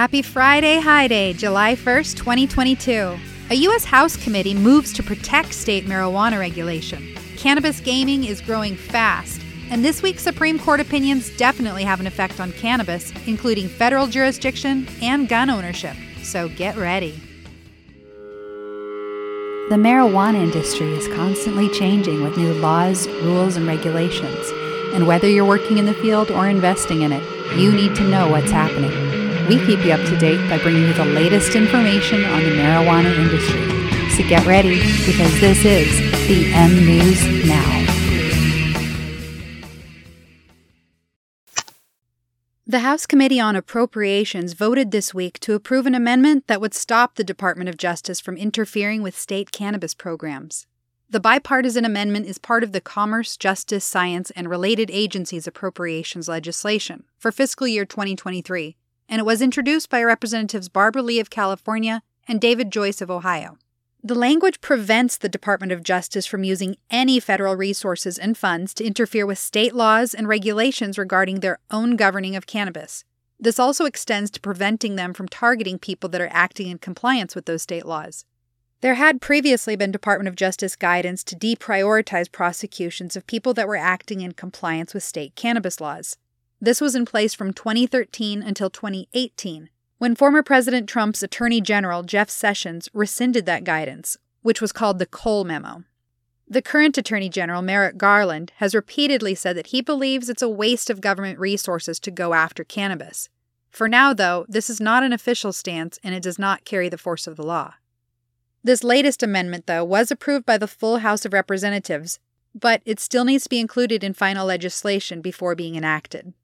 Happy Friday, High Day, July 1st, 2022. A U.S. House committee moves to protect state marijuana regulation. Cannabis gaming is growing fast, and this week's Supreme Court opinions definitely have an effect on cannabis, including federal jurisdiction and gun ownership. So get ready. The marijuana industry is constantly changing with new laws, rules, and regulations. And whether you're working in the field or investing in it, you need to know what's happening. We keep you up to date by bringing you the latest information on the marijuana industry. So get ready because this is the M News Now. The House Committee on Appropriations voted this week to approve an amendment that would stop the Department of Justice from interfering with state cannabis programs. The bipartisan amendment is part of the Commerce, Justice, Science, and Related Agencies Appropriations legislation for fiscal year 2023 and it was introduced by Representatives Barbara Lee of California and David Joyce of Ohio. The language prevents the Department of Justice from using any federal resources and funds to interfere with state laws and regulations regarding their own governing of cannabis. This also extends to preventing them from targeting people that are acting in compliance with those state laws. There had previously been Department of Justice guidance to deprioritize prosecutions of people that were acting in compliance with state cannabis laws. This was in place from 2013 until 2018, when former President Trump's Attorney General Jeff Sessions rescinded that guidance, which was called the Cole Memo. The current Attorney General, Merrick Garland, has repeatedly said that he believes it's a waste of government resources to go after cannabis. For now, though, this is not an official stance and it does not carry the force of the law. This latest amendment, though, was approved by the full House of Representatives, but it still needs to be included in final legislation before being enacted.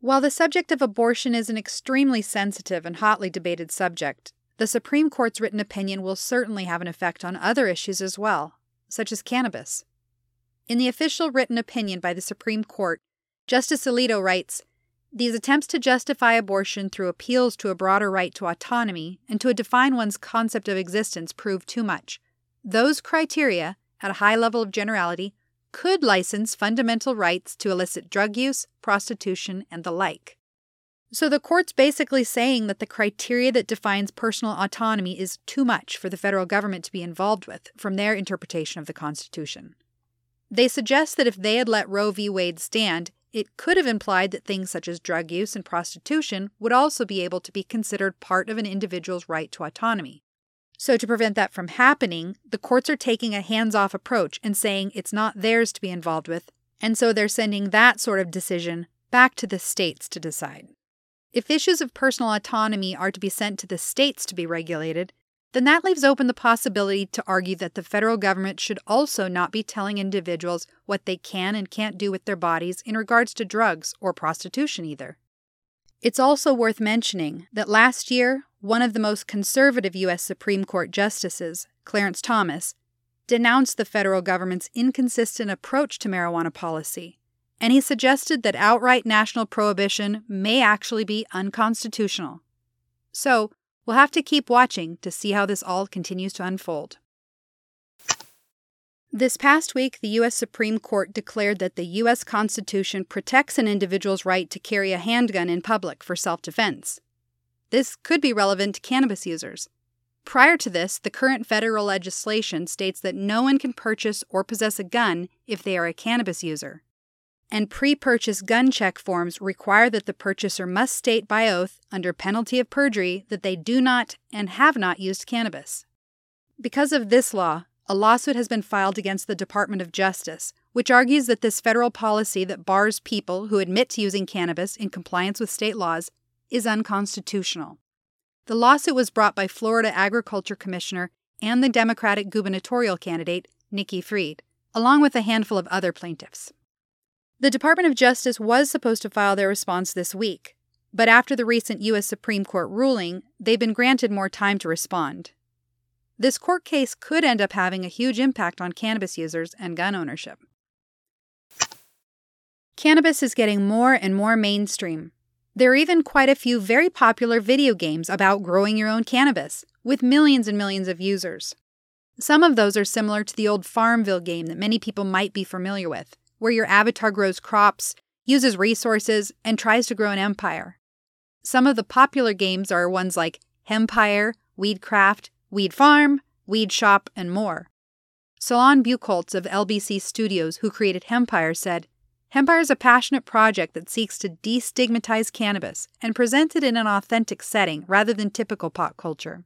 While the subject of abortion is an extremely sensitive and hotly debated subject, the Supreme Court's written opinion will certainly have an effect on other issues as well, such as cannabis. In the official written opinion by the Supreme Court, Justice Alito writes These attempts to justify abortion through appeals to a broader right to autonomy and to define one's concept of existence prove too much. Those criteria, at a high level of generality, could license fundamental rights to illicit drug use, prostitution, and the like. So the court's basically saying that the criteria that defines personal autonomy is too much for the federal government to be involved with from their interpretation of the Constitution. They suggest that if they had let Roe v. Wade stand, it could have implied that things such as drug use and prostitution would also be able to be considered part of an individual's right to autonomy. So, to prevent that from happening, the courts are taking a hands off approach and saying it's not theirs to be involved with, and so they're sending that sort of decision back to the states to decide. If issues of personal autonomy are to be sent to the states to be regulated, then that leaves open the possibility to argue that the federal government should also not be telling individuals what they can and can't do with their bodies in regards to drugs or prostitution either. It's also worth mentioning that last year, one of the most conservative U.S. Supreme Court justices, Clarence Thomas, denounced the federal government's inconsistent approach to marijuana policy, and he suggested that outright national prohibition may actually be unconstitutional. So, we'll have to keep watching to see how this all continues to unfold. This past week, the U.S. Supreme Court declared that the U.S. Constitution protects an individual's right to carry a handgun in public for self defense. This could be relevant to cannabis users. Prior to this, the current federal legislation states that no one can purchase or possess a gun if they are a cannabis user. And pre purchase gun check forms require that the purchaser must state by oath, under penalty of perjury, that they do not and have not used cannabis. Because of this law, a lawsuit has been filed against the Department of Justice, which argues that this federal policy that bars people who admit to using cannabis in compliance with state laws is unconstitutional. The lawsuit was brought by Florida Agriculture Commissioner and the Democratic gubernatorial candidate, Nikki Fried, along with a handful of other plaintiffs. The Department of Justice was supposed to file their response this week, but after the recent U.S. Supreme Court ruling, they've been granted more time to respond. This court case could end up having a huge impact on cannabis users and gun ownership. Cannabis is getting more and more mainstream. There are even quite a few very popular video games about growing your own cannabis, with millions and millions of users. Some of those are similar to the old Farmville game that many people might be familiar with, where your avatar grows crops, uses resources, and tries to grow an empire. Some of the popular games are ones like Hempire, Weedcraft, Weed Farm, Weed Shop, and more. Solon Buchholz of LBC Studios, who created Hempire, said, Hempire is a passionate project that seeks to destigmatize cannabis and present it in an authentic setting rather than typical pop culture.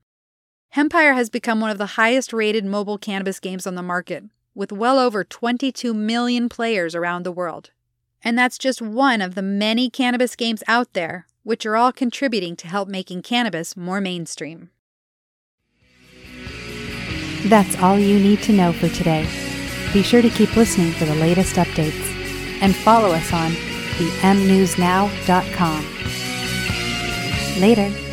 Hempire has become one of the highest rated mobile cannabis games on the market, with well over 22 million players around the world. And that's just one of the many cannabis games out there, which are all contributing to help making cannabis more mainstream. That's all you need to know for today. Be sure to keep listening for the latest updates and follow us on themnewsnow.com. Later.